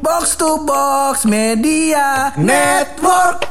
Box to Box Media Network.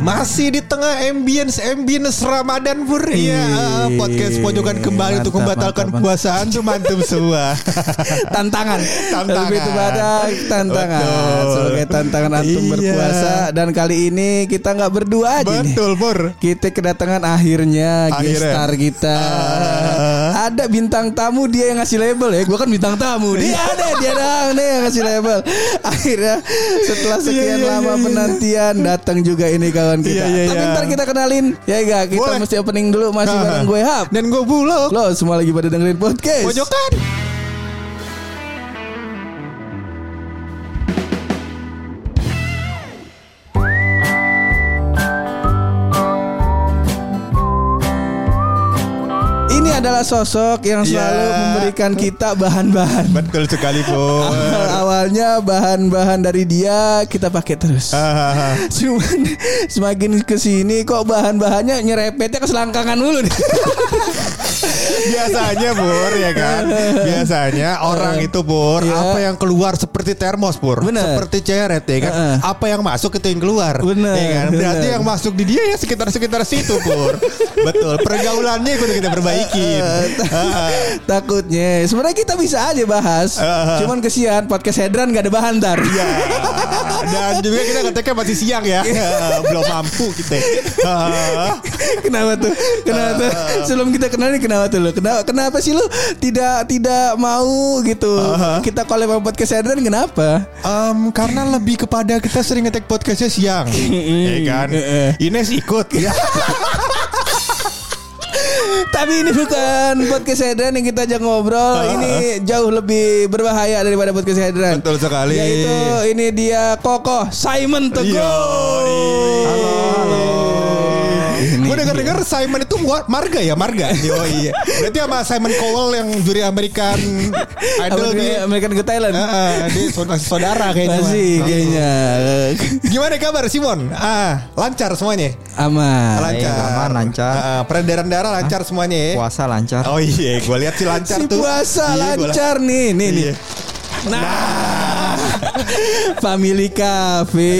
Masih di tengah ambience ambience Ramadan Pur Iya. Ya podcast pojokan kembali untuk Mantap, membatalkan mantap, puasaan tuh mantap semua tantangan Tantangan. lebih kepada tantangan Betul. sebagai tantangan antum Iya. berpuasa dan kali ini kita nggak berdua aja nih Betul Pur kita kedatangan akhirnya Akhirnya. star kita Ah. Ada bintang tamu dia yang ngasih label ya. Gue kan bintang tamu. Dia Iya. ada dia dong nih yang ngasih label. Akhirnya setelah sekian Iya, iya, lama iya, penantian datang juga ini kawan kita. Iya, iya, tapi iya. ntar kita kenalin. Ya enggak kita Boleh. mesti opening dulu masih bareng gue Hap. Dan gue bulog lo semua lagi pada dengerin podcast. Pojokan adalah sosok yang selalu Iya. memberikan kita bahan-bahan Betul sekali Pur awalnya bahan-bahan dari dia kita pakai terus. Cuman semakin ke sini kok bahan-bahannya nyerepetnya ke selangkangan dulu nih. Biasanya Pur ya kan Biasanya orang itu Pur Iya. Apa yang keluar seperti termos Pur Bener. Seperti ceret ya kan Heeh. Apa yang masuk itu yang keluar Bener, ya kan? Berarti bener. yang masuk di dia ya sekitar-sekitar situ Pur Betul Pergaulannya kudu kita perbaikin Heeh. Takutnya sebenarnya kita bisa aja bahas. Uh. Cuman kesian podcast Hedran gak ada bahan ntar. Iya. Dan juga kita keteknya masih siang ya Belum mampu kita kenapa tuh? Kenapa tuh? Sebelum kita kenal nih kenapa tuh lu? Kenapa, kenapa sih lu tidak tidak mau gitu? Kita collab sama podcast Hedran kenapa? Em, karena lebih kepada kita sering ngetek podcastnya siang, ya kan? Ines ikut, ya. Tapi ini bukan podcast Hedran yang kita ajak ngobrol. Ini jauh lebih berbahaya daripada podcast Hedran. Betul sekali. Yaitu ini dia Kokoh Simon Teguh. Halo, halo. Ini Gue denger dengar Simon itu marga ya, marga. Yo iya. Berarti sama Simon Cowell yang juri American Idol dia American Got Talent. Heeh, dia saudara, saudara kayaknya. Masih mah. kayaknya Gimana kabar Simon? Ah, lancar semuanya. aman. Lancar. Baik, aman, lancar. Ah, ah, peredaran darah lancar semuanya ya. Puasa lancar. Oh iya, gue lihat sih lancar Si tuh. puasa Iya, gua lancar nih, nih nih. Iya. Nah, Family Cafe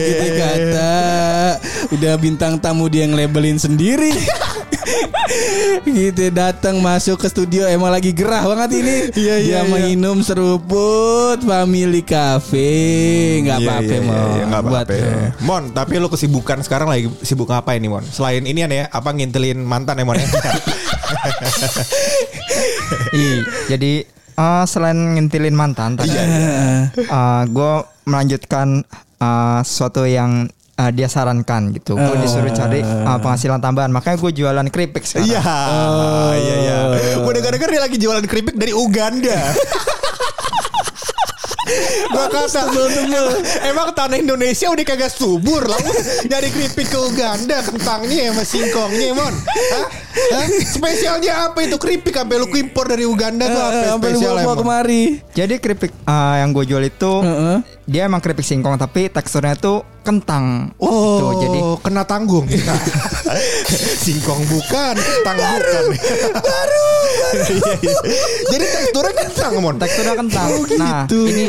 gitu kata. Udah bintang tamu dia yang labelin sendiri. gitu datang masuk ke studio emang lagi gerah banget ini. Iya, iya, Dia iya. minum seruput Family Cafe. Nggak Iya, apa-apa iya, iya, nggak buat apa-apa. lo. Mon, tapi lu kesibukan sekarang lagi sibuk ngapain nih Mon? Selain ini ya, apa ngintilin mantan ya Mon? ya? Iya, jadi eh, selain ngintilin mantan tadi, Iya. gue melanjutkan eh, sesuatu yang eh, dia sarankan gitu. Gue disuruh cari eh, penghasilan tambahan, makanya gue jualan keripik sekarang. Iya, iya, iya. Gue denger-denger dia lagi jualan keripik dari Uganda. Gua kata Emang tanah Indonesia udah kagak subur lah Nyari keripik ke Uganda Kentangnya sama singkongnya Mon Hah? Hah? Spesialnya apa itu keripik Sampai lu impor dari Uganda tuh apa Eh, Sampai lu spesialnya bawa kemari. Jadi keripik eh, yang gue jual itu Heeh. dia emang keripik singkong tapi teksturnya tuh kentang. Oh, Tuh, jadi kena tanggung. Singkong bukan, tang bukan. Baru. Jadi teksturnya kentang, Mon. teksturnya kentang. Oh, Nah, gitu. ini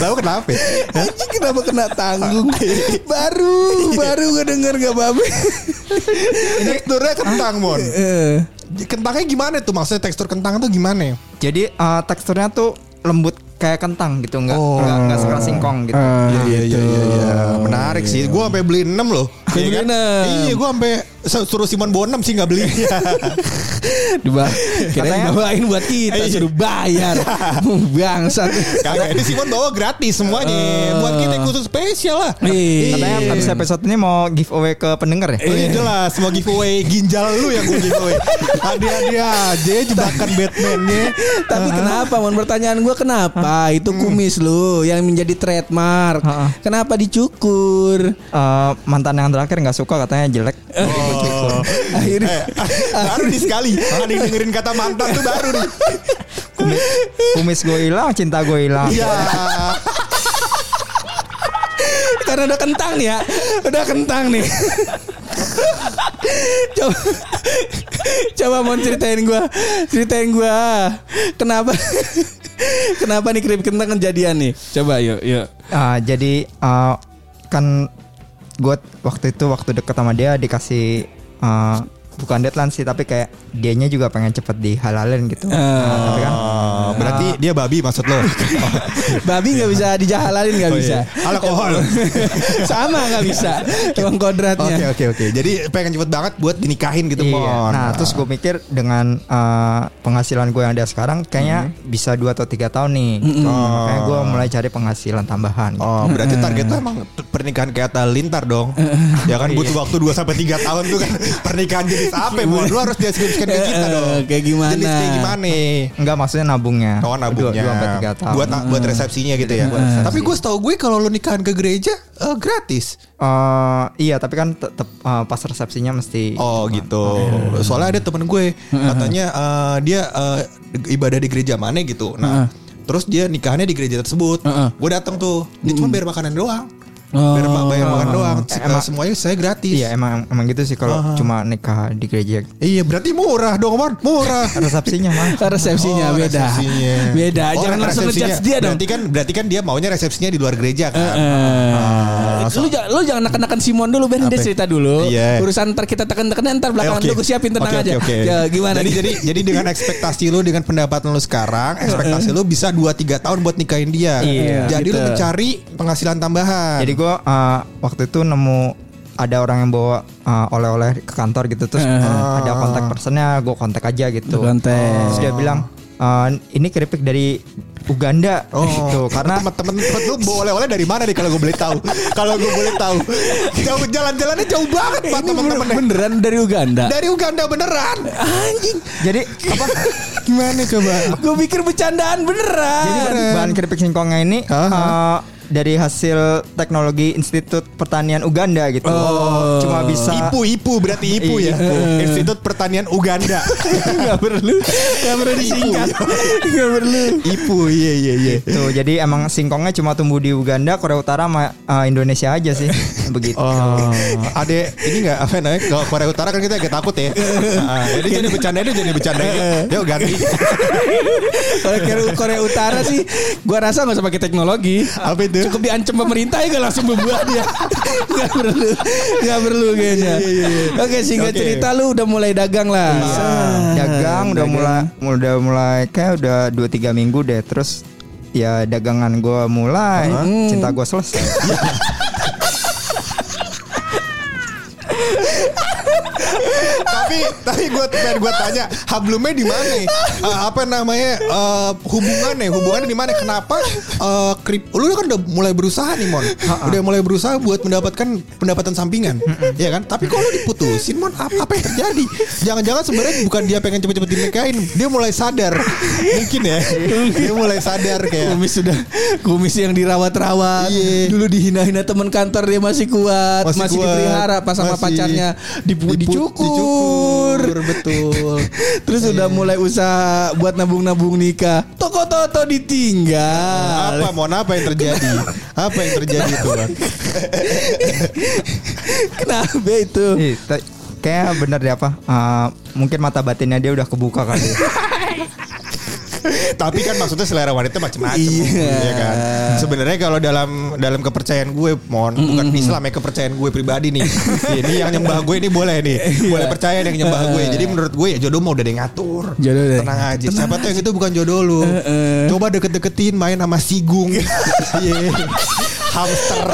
Tahu kenapa? Anjing kenapa kena tanggung Baru Baru gue denger gak apa-apa teksturnya kentang, Mon. Eh, Kentangnya gimana tuh? Maksudnya tekstur kentang tuh gimana? jadi eh, teksturnya tuh lembut kayak kentang gitu, nggak Oh. nggak nggak sekeras singkong gitu. Ah, Iya, iya, gitu. iya, iya. Menarik sih. Gua sampai beli 6 loh. Beli Iya kan? enam. Iya, gua sampai suruh Simon 6 sih nggak beli. Diba Kira Katanya- dibawain buat kita Iya. Suruh bayar Bangsat Kagak, ini Simon bawa gratis semuanya. Buat kita khusus spesial lah. Iya. Katanya habis episode ini mau giveaway ke pendengar ya? Oh iya jelas mau giveaway ginjal lu yang gue giveaway. Hadiah-hadiah aja jebakan Batman-nya. Tapi kenapa Mon pertanyaan gue kenapa Itu kumis lu Yang menjadi trademark. Kenapa dicukur Eh, mantan yang terakhir nggak suka katanya jelek. Oh. Akhirnya Eh, baru nih sekali ada yang dengerin kata mantan tuh baru nih. Kumis, kumis gue hilang, cinta gue hilang. Iya. Karena udah kentang nih ya Udah kentang nih coba coba mau ceritain gue ceritain gue kenapa kenapa nih krip tentang kejadian nih coba yuk yuk Ah, jadi ah, kan gue waktu itu waktu deket sama dia dikasih ah, bukan deadline sih tapi kayak dianya juga pengen cepet dihalalin gitu. Nah, tapi kan Oh, berarti dia babi maksud lo. babi nggak bisa dijahalalin nggak Oh, bisa iya. Alkohol. sama nggak bisa emang kodratnya Oke oke oke. Jadi pengen cepet banget buat dinikahin gitu Iya. Mon. Nah, terus gue mikir dengan uh, penghasilan gue yang ada sekarang kayaknya bisa dua atau tiga tahun nih. Kayak gue mulai cari penghasilan tambahan. Oh, berarti target tuh emang pernikahan kayak Lintar dong. ya kan butuh waktu 2 sampai 3 tahun tuh kan pernikahan jenis apa? Mon? Lu harus deskripsikan ke kita dong. Eh, kayak gimana? Jenis kayak gimana? Enggak maksudnya nabungnya. Oh nabungnya Dua, dua tiga tahun. Buat buat resepsinya gitu ya. Tapi gue setahu gue kalau lu nikahan ke gereja eh, gratis. Eh, iya, tapi kan tetap uh, pas resepsinya mesti. Oh gitu. Soalnya ada temen gue katanya eh, dia eh, ibadah di gereja mana gitu. Nah, terus dia nikahannya di gereja tersebut. Heeh. Gue datang tuh. Dia cuma bayar makanan doang. Oh. Bayar, bayar makan doang. Eh, Eh, emang- semuanya saya gratis. Iya, emang emang gitu sih kalau cuma nikah di gereja. Iya berarti murah dong Mon Murah Resepsinya mah. resepsinya Oh, beda resepsinya. beda Oh, jangan langsung ngejudge dia dong Berarti kan berarti kan dia maunya resepsinya di luar gereja kan. Eh, lu, jangan, lu jangan neken-neken Simon dulu Ben dia cerita dulu Iya. urusan ntar kita tekan-tekan ntar Eh, belakangan lu gue siapin tenang Oke, aja oke, oke. ya gimana Jadi nih? jadi jadi dengan ekspektasi lu dengan pendapatan lu sekarang, ekspektasi lu bisa 2 3 tahun buat nikahin dia. Iya, Jadi lu gitu. mencari penghasilan tambahan. Jadi gue uh, waktu itu nemu ada orang yang bawa uh, oleh-oleh ke kantor gitu terus uh, ada kontak personnya gue kontak aja gitu. Kontak. Terus dia bilang uh, ini keripik dari Uganda Oh, gitu karena teman-teman teman lu bawa oleh-oleh dari mana nih kalau gue boleh tahu? kalau gue boleh tahu. Jauh jalan-jalannya jauh banget Pak ini teman-teman. beneran dari Uganda Dari Uganda beneran. anjing jadi apa Gimana coba? gue pikir bercandaan beneran jadi bahan, bahan keripik singkongnya ini uh, dari hasil teknologi Institut Pertanian Uganda gitu. Oh. Cuma bisa IPU, IPU berarti IPU ya. Institut Pertanian Uganda. nggak perlu nggak perlu disingkat nggak perlu IPU, iya iya iya. Tuh, jadi emang singkongnya cuma tumbuh di Uganda, Korea Utara sama uh, Indonesia aja sih. Begitu. Oh, ada ini nggak apa namanya? Kalau Korea Utara kan kita agak takut ya. Nah, jadi jadi bercanda itu jadi bercanda. Yuk ganti. Kalau Korea, Korea Utara sih, gua rasa nggak usah pakai teknologi. Apa itu? Cukup diancam pemerintah ya langsung berbuat dia. Gak perlu, gak perlu kayaknya. Oke, singkat Oke. cerita lu udah mulai dagang lah. Ah, dagang udah mulai udah mulai kayak udah 2 3 minggu deh. Terus ya dagangan gua mulai, cinta gua selesai. tapi tapi gue pengen gue tanya hablumnya di mana? Eh, apa namanya eh, hubungannya? Hubungannya di mana? Kenapa eh, krip? Lu kan udah mulai berusaha nih mon, udah mulai berusaha buat mendapatkan pendapatan sampingan, ya kan? Tapi kalau diputusin mon, apa, apa yang terjadi? Jangan-jangan sebenarnya bukan dia pengen cepet-cepet dinikahin, dia mulai sadar, mungkin ya, dia mulai sadar kayak. Kumis sudah kumis yang dirawat-rawat. Iya. Dulu dihina-hina teman kantor dia masih kuat, Masih masih, kuat. dipelihara pas sama Masih. pacarnya dipu- Dipu- dicukur. dicukur, betul. Terus udah mulai usaha buat nabung-nabung nikah. Toko Toto ditinggal. Apa mon apa yang terjadi? Apa yang terjadi itu bang? Kenapa itu? Kayak bener deh apa? uh, mungkin mata batinnya dia udah kebuka kali. Tapi kan maksudnya selera wanita macam-macam, Iya. ya kan. Sebenarnya kalau dalam dalam kepercayaan gue, mon, bukan Islam ya kepercayaan gue pribadi nih. ini yang nyembah gue ini boleh nih, boleh percaya yang nyembah gue. Jadi menurut gue ya jodoh mau udah ada yang ngatur. Jodoh Tenang aja. Siapa tuh yang itu bukan jodoh lu. Coba deket-deketin main sama sigung. Iya. Hamster.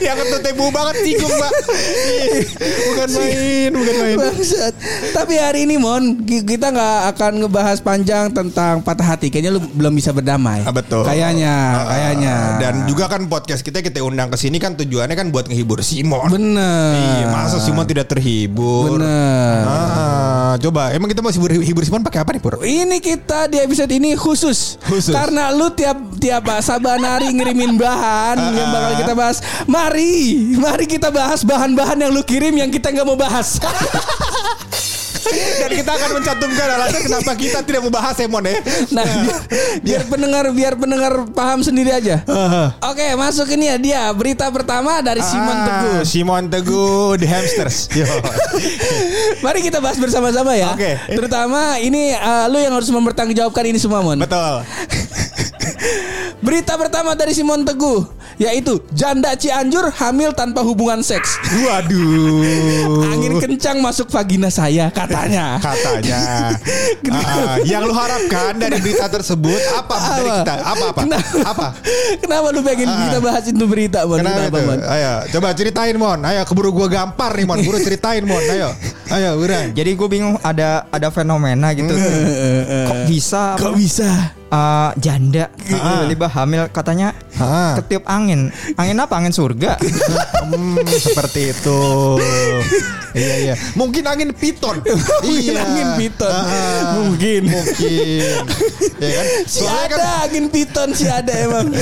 yang kentut tebu banget sigung, Mbak. Iya. bukan main, bukan main. Bangsat. Tapi hari ini Mon ki- kita nggak akan ngebahas panjang tentang patah hati. Kayaknya lu belum bisa berdamai. Ah, betul. Kayaknya, kayaknya. Dan juga kan podcast kita kita undang ke sini kan tujuannya kan buat ngehibur Simon. bener. Iya, masa Simon tidak terhibur? Bener. Ah, coba emang kita mau hibur, hibur Simon pakai apa nih, Pur? Ini kita di episode ini khusus, Khusus. karena lu tiap tiap sabanari ngirimin bahan yang bakal kita bahas. Mari, mari kita bahas bahan-bahan yang lu kirim yang kita nggak mau bahas. Dan kita akan mencantumkan alasan kenapa kita tidak membahas Emon ya. Nah, biar, biar pendengar biar pendengar paham sendiri aja. Oke, masuk ini ya dia berita pertama dari Simon Ah, Teguh. Simon Teguh The Hamsters. Mari kita bahas bersama-sama ya. Oke. Terutama ini eh, lu yang harus mempertanggungjawabkan ini semua, Mon. Betul. Berita pertama dari Simon Teguh yaitu janda Cianjur hamil tanpa hubungan seks. Waduh. Angin kencang masuk vagina saya katanya. katanya. Ah, yang lu harapkan dari berita tersebut apa, dari kita? Apa apa? Kenapa? Apa? Kenapa lu pengen Ah. kita bahas itu berita, Mon? Kenapa, Kenapa, itu? Mon? Ayo, coba ceritain Mon. Ayo keburu gua gampar nih Mon. Buru ceritain Mon. Ayo. Ayo, buruan. Jadi gue bingung ada ada fenomena gitu. Kok bisa Kok bisa? Eh, janda tiba-tiba hamil katanya Ah. ketiup angin. Angin apa? Angin surga. Hmm, seperti itu. Iya iya. Mungkin angin piton. Mungkin angin piton. Ah, Mungkin. Mungkin. ya kan? Si Soalnya kan ada angin piton si ada emang.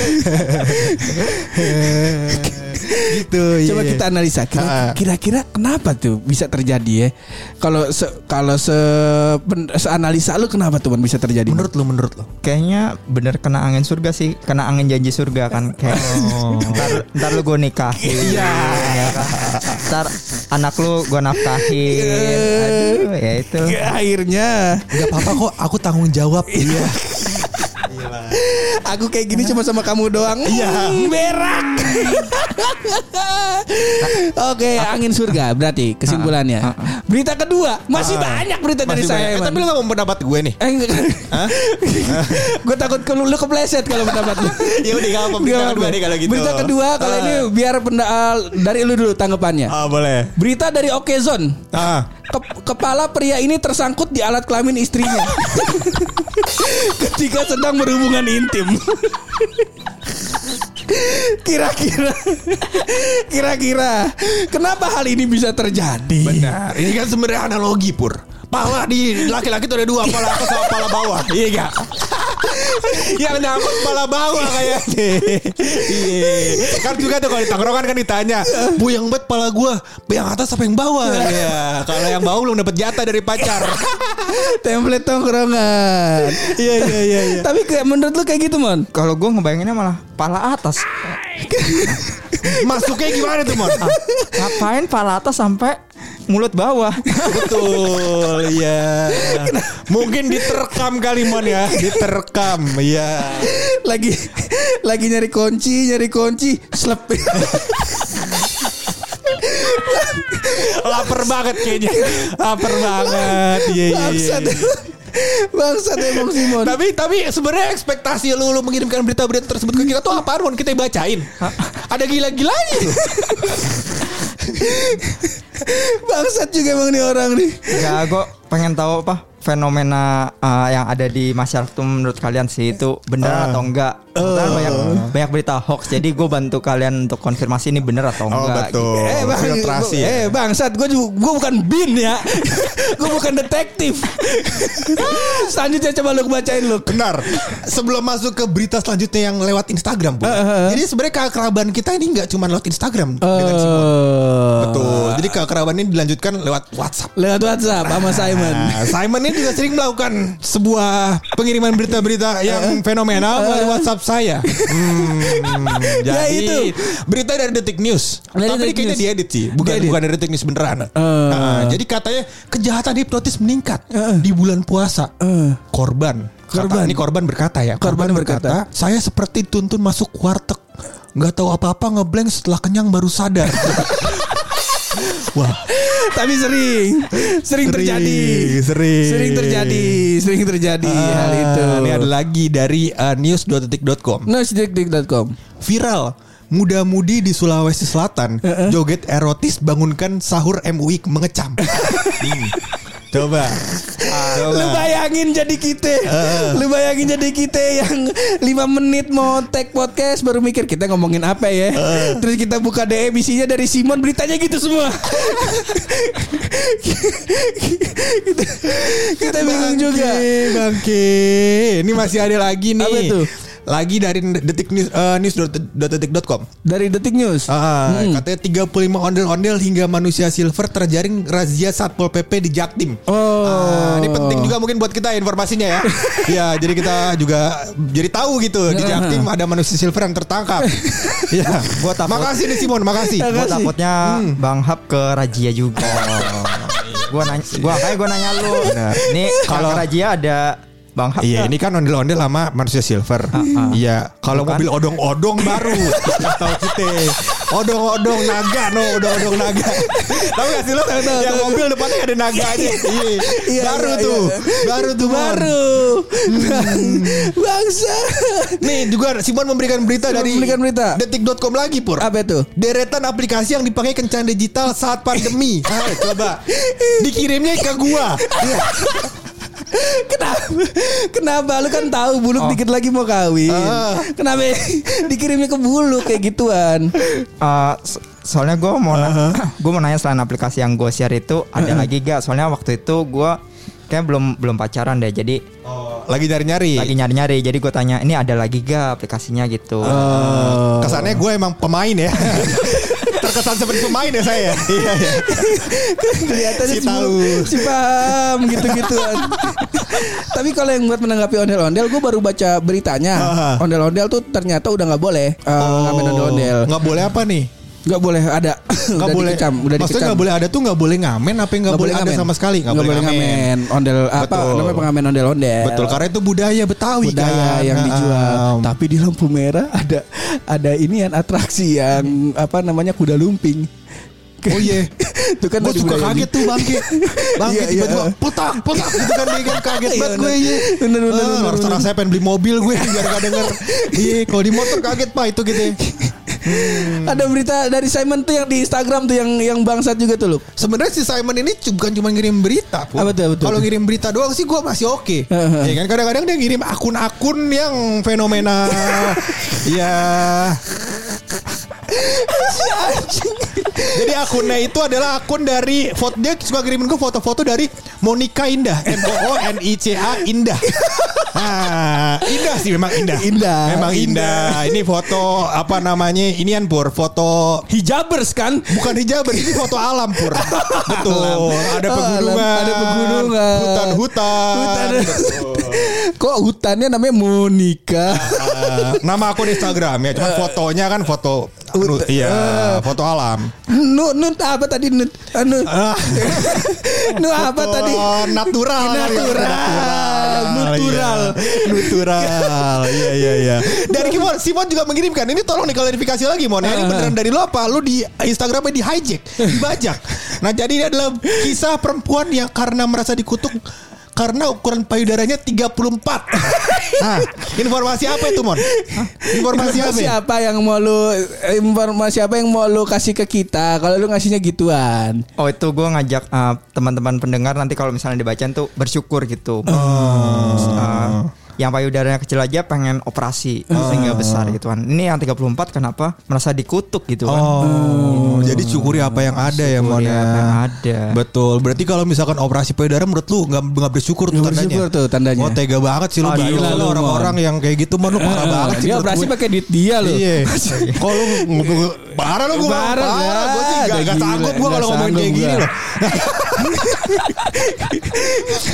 gitu. Coba iya. kita analisa. Kira- Ah. Kira-kira kenapa tuh bisa terjadi ya? Kalau se kalau se, pen- seanalisa lu kenapa tuh bisa terjadi? Menurut lu menurut lu. Kayaknya bener kena angin surga sih, kena angin janji surga kan. Kayak ntar, ntar lu gue nikahin. Iya. Ntar anak lu gue nafkahin. Aduh, ya itu. Akhirnya Gak apa-apa kok, aku tanggung jawab. Iya. aku kayak gini cuma sama kamu doang. Iya. Hmm, berak. Oke, angin surga berarti kesimpulannya. Berita kedua, masih banyak berita dari Masih saya. banyak. Eh, Eman. tapi lu gak mau pendapat gue nih. Eh, enggak. gue takut ke lu, lu kepleset kalau pendapat lu. Ya udah, nggak apa-apa. Berita kedua nih kalau gitu. Berita kedua kalau Ah. ini biar penda, ah, dari lu dulu tanggapannya. Ah, boleh. Berita dari Okezon. Ah. Ke- kepala pria ini tersangkut di alat kelamin istrinya ketika sedang berhubungan intim. Kira-kira Kira-kira Kenapa hal ini bisa terjadi Benar. Ini kan sebenarnya analogi pur. Pala di laki-laki tuh ada dua, pala atas sama pala bawah. Iya gak? yang nyangkut pala bawah kayaknya. Iya. Kan juga tuh kalau di tongkrongan kan ditanya, "Bu yang bet pala gua, yang atas apa yang bawah?" Iya. Kalau yang bawah belum dapat jatah dari pacar. Template tongkrongan Iya iya iya iya. Tapi kayak menurut lu kayak gitu Mon Kalau gue ngebayanginnya malah pala atas. Masuknya gimana tuh, Mon? Ngapain pala atas sampai mulut bawah? Betul, iya. Mungkin diterkam kali Mon ya, diterkam, iya. Lagi Lagi nyari kunci Nyari kunci Slep Laper banget kayaknya. Laper banget. Iya iya iya. Bangsat iya. Bangsat emang Simon Tapi tapi sebenarnya ekspektasi lu lu mengirimkan berita-berita tersebut ke kita tuh apaan Mon? Kita bacain. Ada gila-gilanya. Bangsat juga emang nih orang nih. Enggak, gue pengen tahu apa fenomena uh, yang ada di masyarakat menurut kalian sih itu benar atau enggak? Karena banyak banyak berita hoax. Jadi gue bantu kalian untuk konfirmasi ini benar atau enggak. gitu. Eh bang, Filtrasi ya. eh bangsat, gue gue bukan bin ya, gue bukan detektif. Selanjutnya coba lu bacain lu. Benar. Sebelum masuk ke berita selanjutnya yang lewat Instagram, Bu. Jadi sebenarnya keakraban kita ini nggak cuma lewat Instagram dengan Simon. Betul. Jadi keakraban ini dilanjutkan lewat WhatsApp. Lewat WhatsApp sama Simon. Nah, Simon ini juga sering melakukan sebuah pengiriman berita-berita yang fenomenal melalui WhatsApp saya. Hmm, Ya, jadi itu. berita dari Detik News. Dari Tapi Detik kayaknya diedit sih, bukan Diedit. bukan dari Detik News beneran. Eh. Nah, jadi katanya kejahatan hipnotis meningkat di bulan puasa. Eh. Korban. Kata- Korban. ini korban berkata ya. Korban berkata. saya seperti tuntun masuk warteg. Nggak tahu apa-apa ngeblank setelah kenyang baru sadar. Wah, Tapi sering, sering terjadi, sering. sering terjadi, sering terjadi hal itu. Ini ada lagi dari uh, news.detik.com. Newsdetik.com. Viral. Muda-mudi di Sulawesi Selatan joget erotis bangunkan sahur MUI mengecam. Hmm. Coba. Lu bayangin jadi kita Lu bayangin jadi kita yang 5 menit mau take podcast Baru mikir kita ngomongin apa ya Terus kita buka DM isinya dari Simon Beritanya gitu semua kita, kita bingung juga Bangke. Ini masih ada lagi nih. Apa tuh? Lagi dari detik news eh, news.detik.com. Dari Detik News. Ah, katanya 35 ondel-ondel hingga manusia silver terjaring razia Satpol PP di Jaktim. Oh. Ah, ini penting juga mungkin buat kita informasinya ya. ya, jadi kita juga jadi tahu gitu di Jaktim ada manusia silver yang tertangkap. ya, Gua takut. Makasih nih Simon, makasih. Kasih. takutnya Bang Hap ke Rajia juga. Gua nanya, gua kayak gua nanya lu. Nih kalau Kalau- Rajia ada Bang Hap. Iya ini kan ondel-ondel sama manusia silver. Iya kalau mobil odong-odong baru tahu kita. Odong-odong naga no odong-odong naga. Tahu gak sih lo? Yang mobil depannya ada naganya. Iya. Iya, baru iya, tuh. iya. Baru tuh Mon. Baru. Bangsa. Nih juga Simon memberikan berita dari memberikan berita. detik.com lagi Pur. Apa itu? Deretan aplikasi yang dipakai kencan digital saat pandemi. Hai, coba. Dikirimnya ke gua. Iya. Kenapa? Kenapa lu kan tahu buluk dikit lagi mau kawin. Ah. Kenapa dikirimnya ke buluk kayak gituan? Eh, so- soalnya gue mau na- gue mau nanya selain aplikasi yang gue share itu ada lagi gak? Soalnya waktu itu gue kayak belum belum pacaran deh. Jadi Lagi nyari-nyari. lagi nyari-nyari. Jadi gue tanya ini ada lagi gak aplikasinya gitu? Kesannya gue emang pemain ya. Terkesan seperti pemain ya saya. Iya, iya. Kelihatannya Si tahu. si paham gitu-gituan. Tapi kalau yang buat menanggapi ondel-ondel, gue baru baca beritanya. Ondel-ondel tuh ternyata udah nggak boleh uh, ngamen ondel-ondel. Nggak boleh apa nih? Nggak boleh ada. Udah boleh. dikecam, udah Maksudnya dikecam. nggak boleh ada tuh nggak boleh ngamen apa yang nggak boleh ada sama sekali? Nggak boleh ngamen. Ondel apa Betul. namanya pengamen ondel-ondel. Betul karena itu budaya Betawi budaya kan. yang dijual. Ah. Tapi di lampu merah ada ada ini yang atraksi yang apa namanya kuda lumping. Oh iya. Itu kan gue suka kaget tuh bangke Bangke Iya, iya. tiba-tiba Putak putak gitu kan dia kan kaget Iya, banget gue iya Bener, bener, bener. rasanya pengen beli mobil gue Biar gak denger Iya kalau di motor kaget pak itu gitu Ada berita dari Simon tuh yang di Instagram tuh yang yang bangsat juga tuh lu. Sebenarnya si Simon ini bukan cuma ngirim berita Pur. Ah, betul, betul. Kalau ngirim berita doang sih gue masih oke Heeh. Ya kan kadang-kadang dia ngirim akun-akun yang fenomena Ya Jadi akunnya itu adalah akun dari foto dia suka kirimin gue foto-foto dari Monica Indah, M O O N I C A Indah. Nah, indah sih memang indah. Indah. Memang indah. Ini foto apa namanya? Inian pur, foto Hijabers kan? bukan hijab, ini foto alam pur. Betul. Ada Oh, pegunungan, alam. Ada pegunungan. hutan-hutan. Hutan. Betul. Kok hutannya namanya Monica? Ah, nama akun Instagram ya, cuma fotonya kan foto anu, iya, foto alam. Nu, nu apa tadi nu, anu, nu apa Foto tadi? natural Natural. Natural. iya. natural iya iya iya dari Kimon Simon juga mengirimkan ini tolong diklarifikasi lagi Mon Ya, ini beneran dari lo apa lu di Instagramnya di hijack dibajak nah jadi ini adalah kisah perempuan yang karena merasa dikutuk karena ukuran payudaranya 34 nah informasi apa itu Mon Hah? informasi apa Informasi ya? apa yang mau lu informasi apa yang mau lu kasih ke kita kalau lu ngasihnya gituan? Oh itu gue ngajak uh, teman-teman pendengar nanti kalau misalnya dibacain tuh bersyukur gitu. Oh. Uh, yang payudaranya kecil aja pengen operasi sehingga besar gitu kan. Ini yang 34 kenapa merasa dikutuk gitu kan. Oh, jadi syukuri apa yang ada ya Mon Syukuri ya. apa yang ada. Betul. Berarti kalau misalkan operasi payudara menurut lu nggak nggak bersyukur tuh Nggak tandanya. bersyukur tuh tandanya. Oh tega banget sih lu Ah, gila lu orang-orang yang kayak gitu Mon lu parah banget sih. Dia operasi pakai duit dia lu. Iya. Kok lu parah lu gue Parah, gue sih gak, gak gila. sanggup Nggak kalau ngomongin kayak gini gua. loh.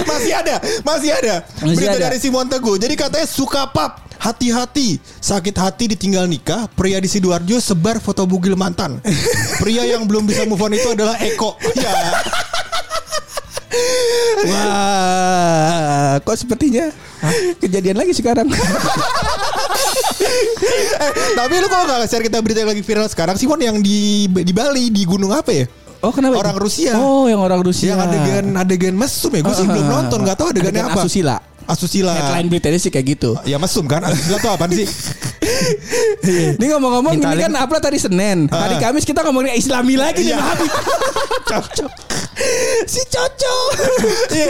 masih ada, masih ada. Masih Berita ada. dari Simon Teguh. Jadi katanya suka pap. Hati-hati, sakit hati ditinggal nikah, pria di Sidoarjo sebar foto bugil mantan. Pria yang belum bisa move on itu adalah Eko. Ya. Wah, kok sepertinya kejadian lagi sekarang. eh, tapi lu kalau nggak share kita berita yang lagi viral sekarang Simon yang di di Bali di gunung apa ya? Oh kenapa? Orang? Rusia. Oh yang orang Rusia. Yang adegan adegan mesum ya. Gue sih belum nonton, nggak tahu adegannya Adegan apa. Asusila. Asusila. Headline beritanya sih kayak gitu. Ya mesum kan? Asusila tuh apaan sih? Ini ngomong-ngomong ini kan upload tadi Senin. Hari Ah. Kamis kita ngomongin Islami lagi nih Iya. Habib. Cocok. Si cocok. Iya.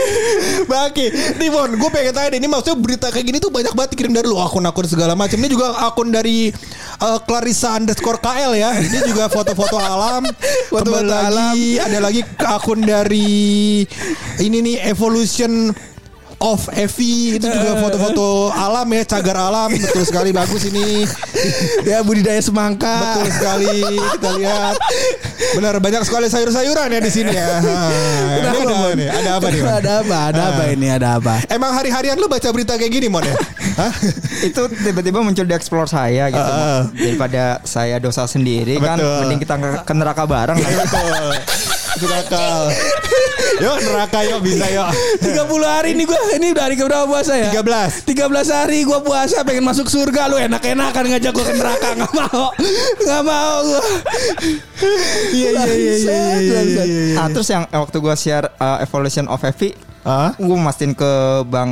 Baki, Timon, gue pengen tanya deh, ini maksudnya berita kayak gini tuh banyak banget dikirim dari lu akun-akun segala macam. Ini juga akun dari uh, Clarissa underscore KL ya. Ini juga foto-foto alam. Foto-foto Kembali lagi, ada lagi akun dari ini nih Evolution of Evi itu juga foto-foto alam ya, cagar alam betul sekali bagus ini. ya budidaya semangka. Betul sekali kita lihat. Benar banyak sekali sayur-sayuran ya di sini ya. Nah, Kenapa, ini ada, Mon? nih, ada apa nih? Mon? Ada apa? Ada apa ini? Ada apa? Emang hari-harian lu baca berita kayak gini Mon ya? Itu tiba-tiba muncul di explore saya gitu Ah, ah. daripada saya dosa sendiri kan Betul. mending kita ke, neraka bareng lah. Betul. Akal. Yuk neraka yuk bisa yuk. 30 hari nih gue Ini udah hari keberapa puasa ya 13. 13 hari gue puasa Pengen masuk surga Lu enak-enakan ngajak gue ke neraka Gak mau Gak mau gue Iya iya iya iya iya iya. iya. Ah, terus yang waktu gua share uh, evolution of Evi Ah? gue mastiin ke Bang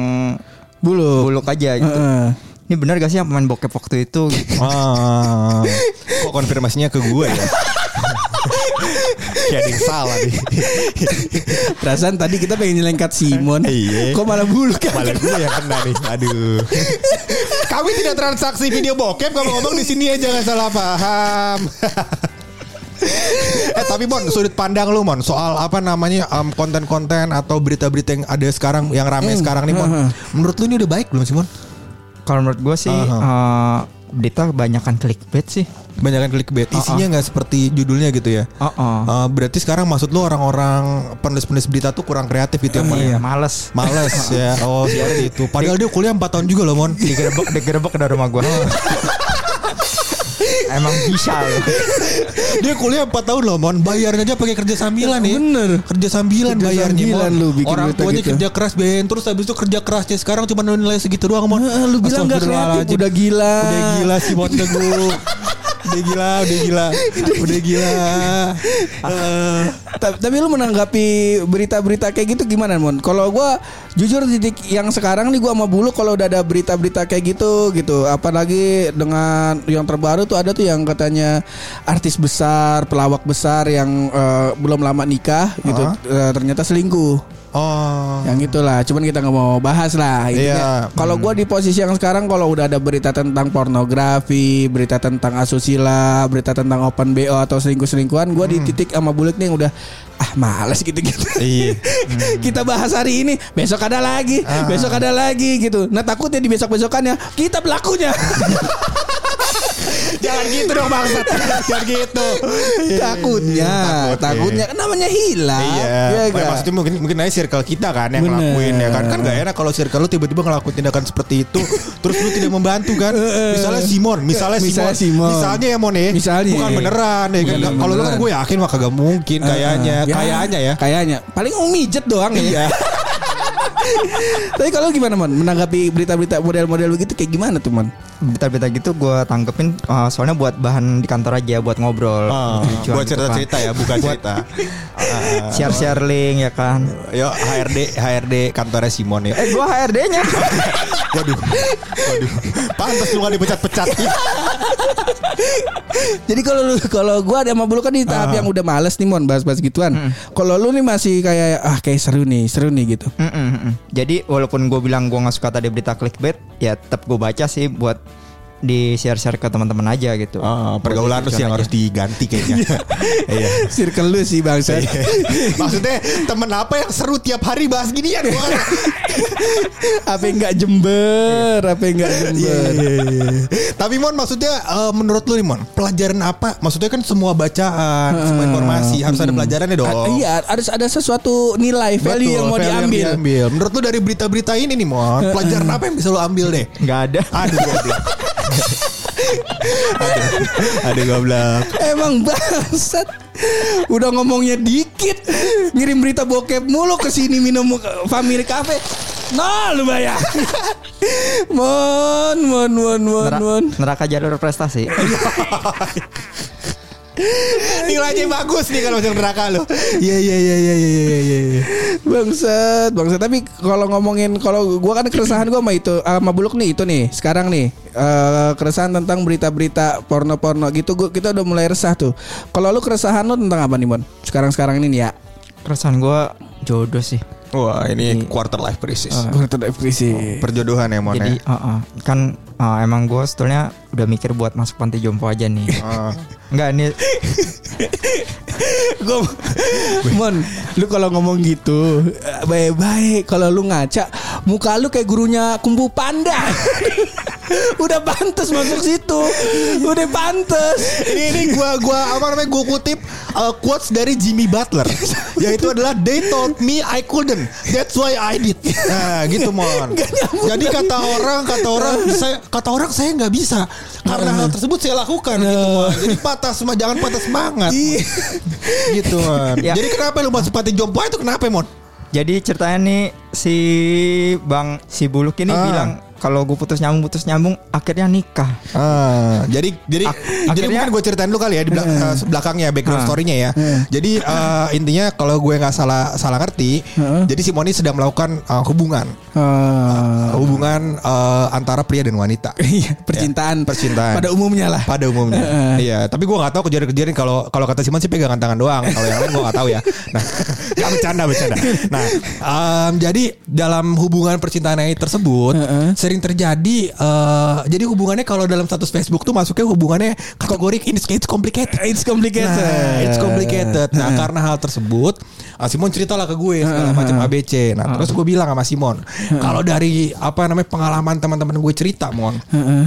Bulu Buluk aja gitu. Heeh. Ini benar gak sih yang pemain bokep waktu itu? Gitu. Ah, kok konfirmasinya ke gue ya? Kayak ada yang salah nih. Perasaan tadi kita pengen nyelengkat Simon Iya. Kok malah bulu kan Malah gue yang kena nih. Aduh. Kami tidak transaksi video bokep ngomong-ngomong di sini aja jangan salah paham. eh tapi Mon sudut pandang lu Mon soal apa namanya um, konten-konten atau berita-berita yang ada sekarang yang rame sekarang nih Mon menurut lu ini udah baik belum sih Mon? Kalau menurut gue sih Aha. uh, berita kebanyakan clickbait sih. Banyak kan clickbait isinya nggak seperti judulnya gitu ya Oh, oh. Uh, berarti sekarang maksud lu orang-orang penulis-penulis berita tuh kurang kreatif gitu ya Iya, ya? males. Males ya Oh seperti itu Padahal dia kuliah 4 tahun juga loh Mon Digerebek, digerebek dari rumah gue. Emang bisa loh. Dia kuliah 4 tahun loh Mon Bayarnya aja pakai kerja sambilan nih Bener. Kerja sambilan Kerja bayarnya sambilan Mon. lu bikin Orang tuanya gitu. kerja keras Ben Terus habis itu kerja kerasnya Sekarang cuma nilai segitu doang Mon Heeh, Lu bilang gak kreatif. Udah gila Udah gila si Mon Teguh Udah gila Udah gila. Udah gila. Ta- Tapi lu menanggapi berita-berita kayak gitu gimana Mon? Kalau gua jujur titik yang sekarang nih gua sama Bulu kalau udah ada berita-berita kayak gitu gitu, apalagi dengan yang terbaru tuh ada tuh yang katanya artis besar, pelawak besar yang eh, belum lama nikah gitu, eh, ternyata selingkuh. Oh Yang itulah, cuman kita nggak mau bahas lah. Iya. Kalau gua di posisi yang sekarang, kalau udah ada berita tentang pornografi, berita tentang asusila, berita tentang open bo atau selingkuh-selingkuhan, gua di titik sama bulik nih yang udah ah males gitu-gitu. Iya kita bahas hari ini, besok ada lagi, besok ada lagi gitu. Nah takutnya di besok besokannya kita pelakunya. Jangan gitu dong bangsat Jangan gitu. Takutnya, takutnya. kan namanya hilang. Iya, Ya maksudnya mungkin mungkin aja circle kita kan yang Bener. ngelakuin ya kan. Kan gak enak kalau circle lu tiba-tiba ngelakuin tindakan seperti itu. Terus lu tidak membantu kan. Misalnya Simon misalnya, Misalnya Simon, Simon. misalnya ya Mon ya. Misalnya. bukan beneran ya kan. Kalau lu kan gue yakin mah kagak mungkin kayaknya. Ya, kayaknya ya. Kayaknya. Paling mijet doang ya. Tapi kalau gimana Mon? Menanggapi berita-berita model-model begitu kayak gimana tuh Mon? Berita-berita gitu gue tanggepin uh, soalnya buat bahan di kantor aja buat ngobrol. Lucuan buat gitu kan. cerita-cerita ya bukan cerita Share-share link ya kan. Yo HRD HRD kantornya Simon ya Eh gue HRD-nya. Waduh Waduh Pantes lu gak dipecat-pecat Jadi kalau lu kalau gua ada sama Bulu kan di tahap yang udah males nih Mon bahas-bahas gituan. Kalau lu nih masih kayak ah kayak seru nih, seru nih gitu. Mm, mm. Jadi walaupun gue bilang gue nggak suka tadi berita clickbait, ya tetap gue baca sih buat di share-share ke teman-teman aja gitu. Ah, pergaulan lu sih yang harus diganti kayaknya Iya Circle lu sih bangsa. Maksudnya temen apa yang seru tiap hari bahas ginian gua kan? apa yang enggak jember, apa yang enggak jember. Tapi Mon maksudnya eh, menurut lu nih Mon Pelajaran apa Maksudnya kan semua bacaan Semua informasi Harus ada pelajarannya dong A- iya, harus ada sesuatu nilai value Betul, yang mau value diambil. diambil. Menurut lu dari berita-berita ini nih Mon Pelajaran apa yang bisa lu ambil deh Nggak ada. Aduh Aduh Aduh goblok Emang bangsat. Udah ngomongnya dikit, ngirim berita bokep mulu ke sini minum family cafe. Nah, lu bayar. mon, mon, mon, mon, mon. neraka jalur prestasi. Nilainya bagus nih kalau masuk neraka lu Iya iya iya iya iya iya iya Bangsat, bangsat. Tapi kalau ngomongin kalau gua kan keresahan gua sama itu sama Buluk nih itu nih sekarang nih eh, keresahan tentang berita-berita porno-porno gitu gua kita udah mulai resah tuh. Kalau lu keresahan lu tentang apa nih, Mon? Sekarang-sekarang ini nih ya. Keresahan gue jodoh sih. Wah ini quarter life crisis Gua depresi. Perjodohan ya Mon Jadi ya uh, uh, kan uh, emang gue sebetulnya udah mikir buat masuk panti jompo aja nih. Ah. Enggak ini Gue Mon Lu kalau ngomong gitu eh, Baik-baik Kalau lu ngaca muka lu kayak gurunya kumpu panda. Udah pantes masuk situ. Udah pantes. ini ini gua gua apa namanya gua kutip uh, quotes dari Jimmy Butler yaitu adalah they told me I couldn't that's why I did nah gitu mon jadi kata orang kata orang saya kata orang saya nggak bisa karena hal tersebut saya lakukan gitu mon jadi patah semua jangan patah semangat. Iya. gitu Ya. jadi kenapa lu masuk panti jompo? Itu kenapa mon? Jadi ceritanya nih si Bang si Buluk ini Ah. bilang kalau gue putus nyambung putus nyambung akhirnya nikah. Ah, jadi jadi Ak- jadi akhirnya- mungkin gue ceritain dulu kali ya di belak- eh, belakangnya background Ah. story-nya ya. Jadi eh, intinya kalau gue nggak salah salah ngerti, jadi si Moni sedang melakukan eh, hubungan Ah. hubungan eh, antara pria dan wanita. Iya, percintaan. Ya, percintaan. Pada umumnya lah. Pada umumnya, iya. Tapi gue nggak tahu kejadian-kejadian kalau kalau kata Simon sih pegangan tangan doang. Kalau yang lain gue nggak tahu ya. Nah, nggak bercanda bercanda. Nah, em, jadi dalam hubungan percintaan ini tersebut sering terjadi. eh, jadi hubungannya kalau dalam status Facebook tuh masuknya hubungannya kategori it's, it's complicated. It's complicated. Nah, it's complicated. Nah, karena hal tersebut, ah, Simon ceritalah ke gue segala macam ABC. Nah, terus gue bilang sama Simon, kalau dari apa namanya pengalaman teman-teman gue cerita, Mon,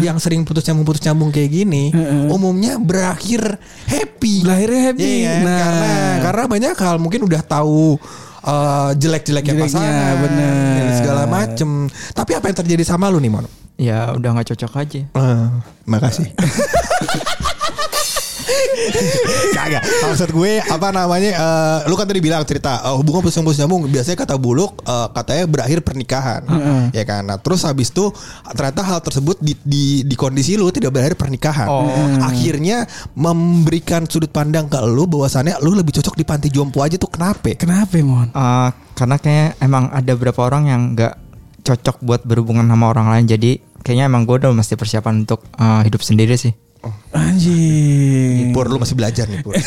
yang sering putus nyambung putus nyambung kayak gini, umumnya berakhir happy. Berakhirnya happy. Iya kan? Nah. Karena karena banyak hal mungkin udah tahu eh, jelek-jeleknya Jeleknya, pasangan bener. dan segala macem. Tapi apa yang terjadi sama lu nih, Mon? Ya udah nggak cocok aja. Eh, makasih. Kagak. Maksud gue apa namanya? eh, lu kan tadi bilang cerita eh, hubungan putus nyambung nyambung biasanya kata buluk eh, katanya berakhir pernikahan, ya kan? Nah, terus habis itu ternyata hal tersebut di, di di kondisi lu tidak berakhir pernikahan. Oh. Akhirnya memberikan sudut pandang ke lu bahwasannya lu lebih cocok di panti jompo aja tuh kenapa? Kenapa, Mon? Eh, karena kayak emang ada beberapa orang yang nggak cocok buat berhubungan sama orang lain. Jadi kayaknya emang gue udah mesti persiapan untuk eh, hidup sendiri sih. Anjing. Pur lu masih belajar nih, Pur.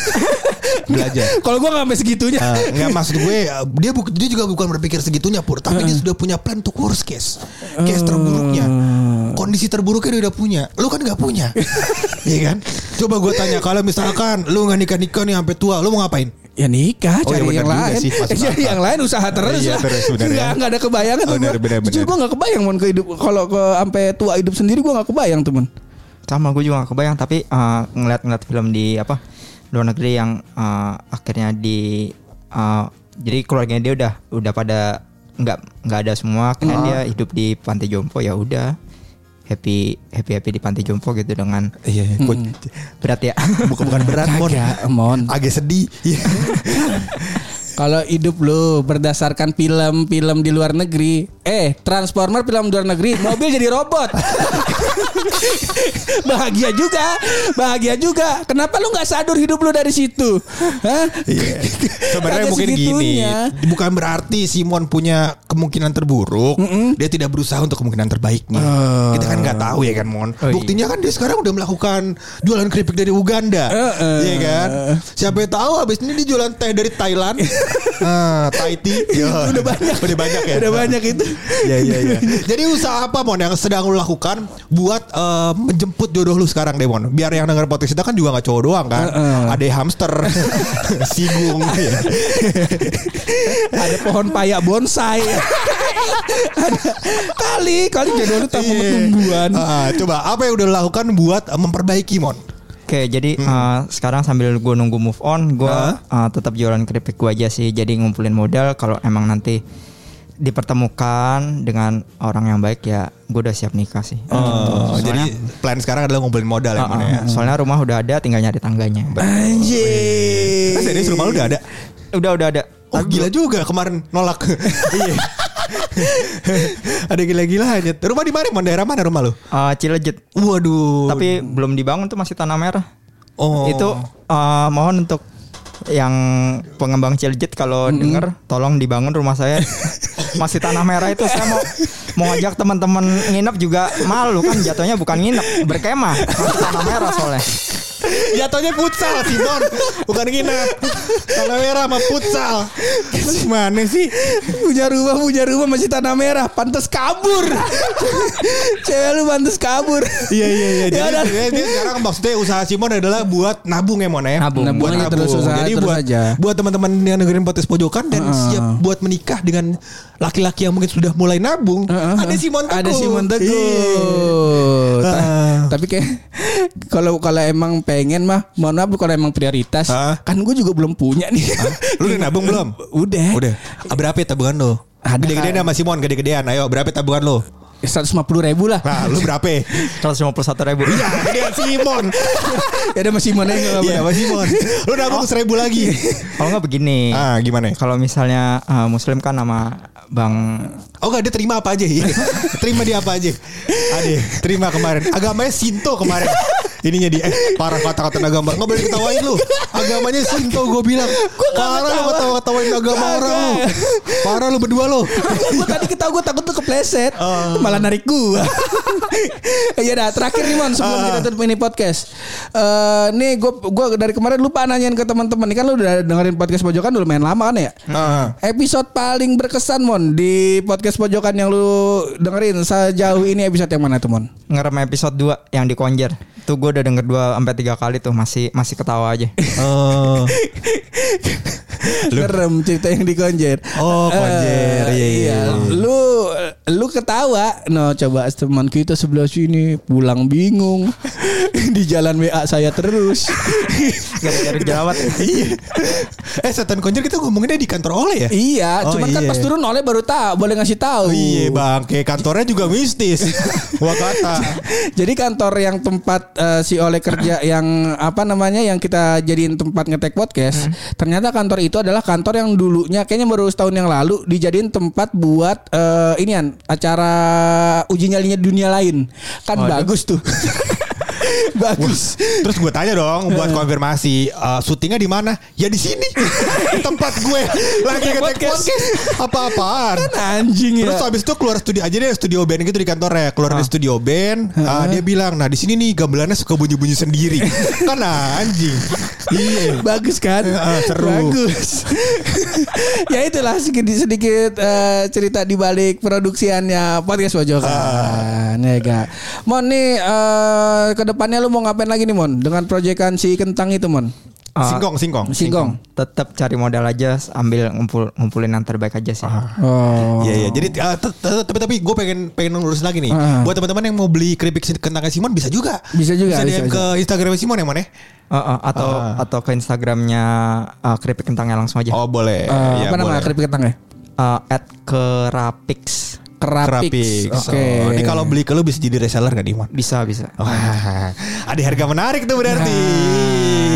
belajar. Kalau gua nggak sampai segitunya. Eh, nggak maksud gue eh, dia bu- dia juga bukan berpikir segitunya pur tapi dia sudah punya plan untuk worst case case terburuknya kondisi terburuknya dia udah punya lu kan nggak punya iya kan coba gue tanya kalau misalkan lu nggak nikah nikah nih sampai tua lu mau ngapain Ya nikah, Oh, cari iya benar yang juga lain. sih, Eh, cari yang lain usaha terus Iya, lah. terus, ya. Nggak ada kebayangan Oh, tuh benar, gua. benar, Jujur gue nggak kebayang mon ke hidup kalau ke sampai tua hidup sendiri gue nggak kebayang tuh mon. Sama gue juga gak kebayang tapi eh, ngeliat-ngeliat film di apa luar negeri yang eh, akhirnya di eh, jadi keluarganya dia udah udah pada nggak nggak ada semua. Akhirnya dia hidup di panti jompo ya udah. Happy happy happy di panti jompo gitu dengan iya berat ya. Bukan bukan berat mon. Mon. agak sedih. Iya. Kalau hidup lu berdasarkan film-film di luar negeri, eh Transformer film di luar negeri, mobil jadi robot. bahagia juga, bahagia juga. Kenapa lu nggak sadur hidup lu dari situ? Hah? Iya. Sebenarnya mungkin gini, segitunya. bukan berarti Simon punya kemungkinan terburuk, dia tidak berusaha untuk kemungkinan terbaiknya. Kita kan nggak tahu ya kan, Mon. Oh, iya. Buktinya kan dia sekarang udah melakukan jualan keripik dari Uganda, Heeh. Iya kan? Siapa yang tahu habis ini dia jualan teh dari Thailand, ah, Thai tea. Ya, udah banyak, udah banyak ya. Udah banyak itu. Iya iya iya. Jadi usaha apa Mon yang sedang lu lakukan buat eh, menjemput jodoh lu sekarang deh Mon? Biar yang denger podcast kita kan juga nggak cowok doang kan. Ada hamster, sigung. ya. Ada pohon payak bonsai. Ada kali kali jodoh lu tanpa Iya. tumbuhan. Ah, coba apa yang udah lakukan buat memperbaiki Mon? Oke, jadi eh, sekarang sambil gue nunggu move on, gue Hah? eh, tetap jualan keripik gue aja sih. Jadi ngumpulin modal. Kalau emang nanti dipertemukan dengan orang yang baik ya, gue udah siap nikah sih. Oh, jadi plan sekarang adalah ngumpulin modal ya, ah, ya. soalnya rumah udah ada, tinggal nyari tangganya. Anjir. Kan serius rumah lu udah ada? Udah udah ada. Oh gila juga kemarin nolak. Ada gila-gilanya. Rumah di mana? Daerah mana rumah lu? Eh, Cilejet. Waduh. Tapi belum dibangun tuh masih tanah merah. Oh. Itu eh, mohon untuk yang pengembang Cilejet kalau denger tolong dibangun rumah saya masih tanah merah itu saya mau mau ngajak teman-teman nginep juga malu kan jatuhnya bukan nginep berkemah masih tanah merah soalnya Jatuhnya futsal Simon Bukan nginap Tanah merah sama futsal Gimana sih punya rumah punya rumah masih tanah merah pantas kabur cewek lu pantas kabur Iya iya iya. Jadi Ya dia, dia sekarang maksudnya usaha Simon adalah buat nabung ya Mon ya. Nabung. Nabung buat aja terus usaha Jadi terus buat aja. buat teman-teman yang dengerin podcast pojokan dan siap buat menikah dengan laki-laki yang mungkin sudah mulai nabung. ada Simon Teguh. ada Simon Teguh Iya. Ta- tapi kayak kalau kalau emang pengen mah mohon maaf kalau emang prioritas Ah. kan gue juga belum punya nih Lu udah nabung belum? udah Udah. Ah, Berapa ya tabungan lo? Ada, Gede-gedean sama Simon, gede-gedean. Ayo, berapa tabungan lo? seratus lima puluh ribu lah Nah, lu berapa? 151 ribu. Iya, gedean Simon. ya ada masih Simon aja nggak Iya, sama Simon. Lu nabung seribu lagi. Kalau nggak begini. Ah, gimana? Kalau misalnya uh, Muslim kan nama Bang Oh enggak dia terima apa aja Iya. Terima dia apa aja Ade terima kemarin Agamanya Sinto kemarin Ininya dia eh, Parah kata-kata agama Nggak boleh ketawain lu. Agamanya Sinto gue bilang. Parah lu ketawa-ketawain agama orang lu. Parah lu berdua lu. Gue tadi ketawa gue takut tuh kepleset. Oh. malah narik gue ya dah terakhir nih mon sebelum Ah. kita tutup ini podcast. Eh nih gue gua dari kemarin lupa nanyain ke teman-teman. Ini kan lu udah dengerin podcast pojokan udah lumayan lama kan ya? Ah. episode paling berkesan mon di podcast pojokan yang lu dengerin sejauh ini episode yang mana tuh mon? Ngerem episode 2 yang di Konjer. Tuh gue udah denger 2 sampai 3 kali tuh masih masih ketawa aja. Oh Ngerem cerita yang di konjer. Oh, Konjer. Eh, Iya, iya, iya. Lu lu ketawa. No, coba teman kita sebelah sini pulang bingung. di jalan WA saya terus. Gara-gara jerawat. Iya Eh setan konjer kita ngomonginnya di kantor oleh ya iya, Oh, cuman kan iya. pas turun oleh baru tahu, boleh ngasih tahu. Oh, iya bang Kayak kantornya juga mistis Gua kata Jadi kantor yang tempat eh, si Oleh kerja yang apa namanya yang kita jadiin tempat ngetek podcast, ternyata kantor itu adalah kantor yang dulunya kayaknya baru setahun yang lalu dijadiin tempat buat eh, inian acara uji nyalinya dunia lain. Kan bagus tuh. bagus. Terus gue tanya dong buat konfirmasi uh, syutingnya di mana? Ya di sini tempat gue lagi ngetek Podcast. Apa-apaan? Kan anjing ya. Terus habis itu keluar studio aja deh studio band gitu di kantornya. Keluar dari studio band, uh, dia bilang, "Nah, di sini nih gamelannya suka bunyi-bunyi sendiri." kan anjing. Iya. Bagus kan? Ah, seru. Bagus. ya itulah sedikit sedikit eh, cerita di balik produksiannya podcast pojokan. Ya gak. Mon nih eh, ke depannya lu mau ngapain lagi nih Mon dengan proyekan si kentang itu Mon? Ah, Singkong, singkong. Singkong. Tetap cari modal aja ambil ngumpul ngumpulin yang terbaik aja sih. Oh. Iya iya. Jadi uh, t- t- tapi tapi gue pengen pengen ngurus lagi nih. Ah. Buat teman-teman yang mau beli keripik kentangnya Simon bisa juga. Bisa juga, Bisa, bisa, DM bisa. ke Instagram Simon yang mana? Uh, uh, atau Ah. atau ke Instagramnya uh, keripik kentangnya langsung aja. Oh boleh. Eh, Iya, apa nama boleh. keripik kentangnya? Uh, at kerapix Kerapix. Kerapik. Oke. Oh, ini kalau beli ke lu bisa jadi reseller gak nih, Mon? bisa bisa. Wah, ada harga menarik tuh berarti.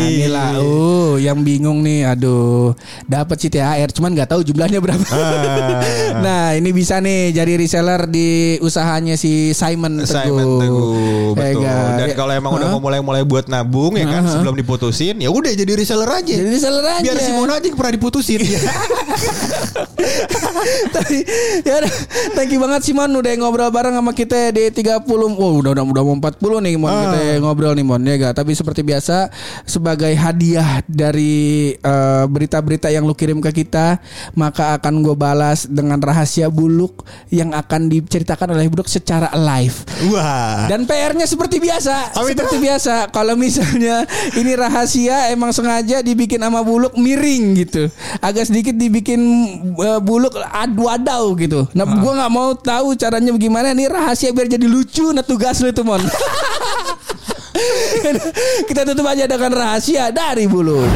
Nah, inilah uh yang bingung nih aduh dapat sih THR cuman nggak tahu jumlahnya berapa. Ah. nah, ini bisa nih jadi reseller di usahanya si Simon Teguh. Simon Teguh, Ya betul. kan? Dan kalau emang udah Hah? mau mulai-mulai buat nabung ya kan sebelum diputusin, ya udah jadi reseller aja. Jadi reseller aja. Biar Simon aja yang pernah diputusin. Tapi ya udah, thank you banget Simon udah ngobrol bareng sama kita di 30. Wow, udah udah udah mau 40 nih Mon Ah. kita ngobrol nih Mon ya gak? Tapi seperti biasa sebagai hadiah dari eh, berita-berita yang lu kirim ke kita, maka akan gue balas dengan rahasia buluk yang akan diceritakan oleh Buluk secara live. Wah. Dan PR-nya seperti biasa, itu? seperti biasa. Kalau misalnya ini rahasia emang sengaja dibikin sama buluk miring gitu, agak sedikit dibikin uh, buluk adu adau gitu. Nah, gua nggak mau tahu caranya bagaimana. Ini rahasia biar jadi lucu. Nah, tugas lu itu mon. Kita tutup aja dengan rahasia dari buluk.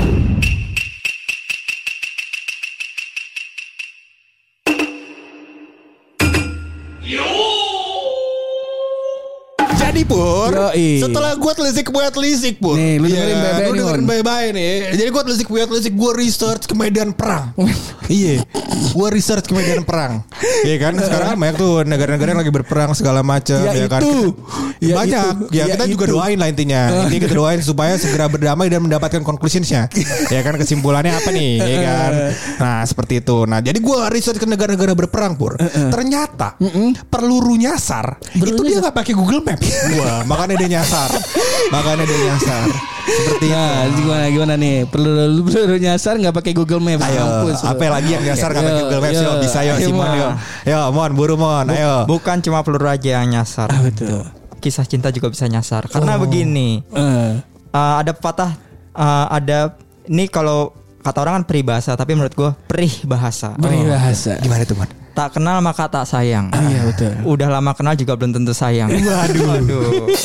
Jadi Pur Yoi. Setelah gue telisik buat telisik Pur. Nih, lu dengerin Iya, baik-baik Lu nih, dengerin baik-baik nih Jadi gue telisik buat telisik Gue research ke medan perang. Iya Gue research ke medan perang. Iya kan? Sekarang kan banyak tuh Negara-negara yang lagi berperang segala macam Ya ya, kan? itu. Kita- Ya Banyak. itu. Ya, Ya kita juga itu. doain lah intinya. Ini kita doain supaya segera berdamai Dan mendapatkan conclusionsnya. Ya kan? Kesimpulannya apa nih? Ya kan? Nah seperti itu. Nah jadi gue research ke negara-negara berperang Pur. Ternyata Peluru nyasar Itu dia gak pakai Google Maps Gua, makanya dia nyasar. Makanya dia nyasar. Seperti Nah, gimana gimana nih? Perlu perlu nyasar nggak pakai Google Maps? Ayo, apa lagi yang nyasar nggak pakai Google Maps? Yo, yo. bisa yo, Ayo, Simon Mon. yo. Yo, Mon, buru Mon, ayo. Bukan cuma peluru aja yang nyasar. Ah, betul. Kisah cinta juga bisa nyasar. Karena begini, Eh, uh, ada patah uh, ada ini kalau kata orang kan peribahasa tapi menurut gue perih bahasa Peribahasa. Gimana tuh, Mon? Tak kenal maka tak sayang Iya betul. udah lama kenal juga belum tentu sayang Waduh. Waduh.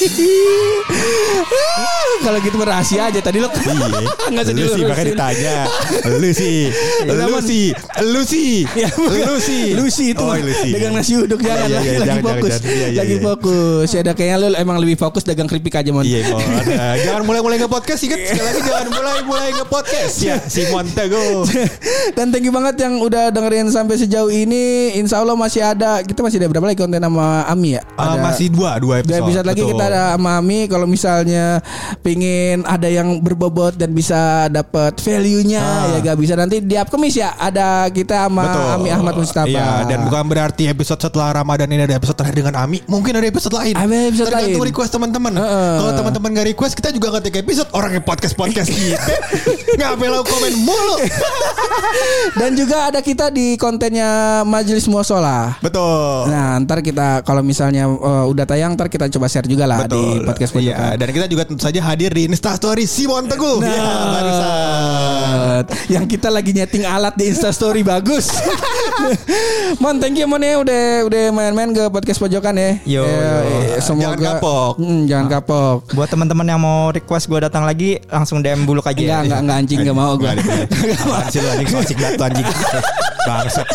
Kalau gitu rahasia aja tadi lo. Enggak Iya. usah Lu sih makanya ditanya. Lu sih. Lu sih. Lu sih. Ya, Lu sih. Lucy itu Oh, dagang nasi uduk jangan Iya, lagi, iya, lagi jangan, fokus. jangan. Iya, iya, lagi iya. fokus. Ya ada kayaknya lu emang lebih fokus dagang keripik aja mon. Iya, Mon. Jangan mulai-mulai nge-podcast ingat sekali lagi jangan mulai-mulai nge-podcast ya Simon Teguh. Dan thank you banget yang udah dengerin sampai sejauh ini. Insya Allah masih ada. Kita masih ada berapa lagi konten sama Ami ya? Ah, Ada- masih dua, dua episode. Dua episode lagi betul. kita ada sama Ami Kalau misalnya Pingin ada yang berbobot Dan bisa dapat value-nya Ah. Ya gak bisa Nanti di upkemis ya Ada kita sama Betul. Ami Ahmad Mustafa Iya, dan bukan berarti episode setelah Ramadan ini ada episode terakhir dengan Ami. Mungkin ada episode lain. Ada episode Tergantung lain. request teman-teman. Heeh. Kalau teman-teman gak request, kita juga ngetik episode orang yang podcast podcast gitu. Nggak perlu komen mulu. Dan juga ada kita di kontennya Majelis Muasalah Betul. Nah ntar kita Kalau misalnya uh, udah tayang Ntar kita coba share juga lah Di podcast Iya, pojokan dan kita juga tentu saja hadir di Instastory Simon Teguh. Nah, Ya, barusan. yang kita lagi nyeting alat di Instastory bagus. Mon, thank you Mon ya udah udah main-main ke podcast pojokan ya. Yo, Ya, yo. eh, semoga Jangan kapok. Hmm, jangan kapok. buat teman-teman yang mau request gue datang lagi langsung DM buluk aja Enggak, enggak, enggak anjing enggak mau gue. Sih lu anjing anjing. Bangsat.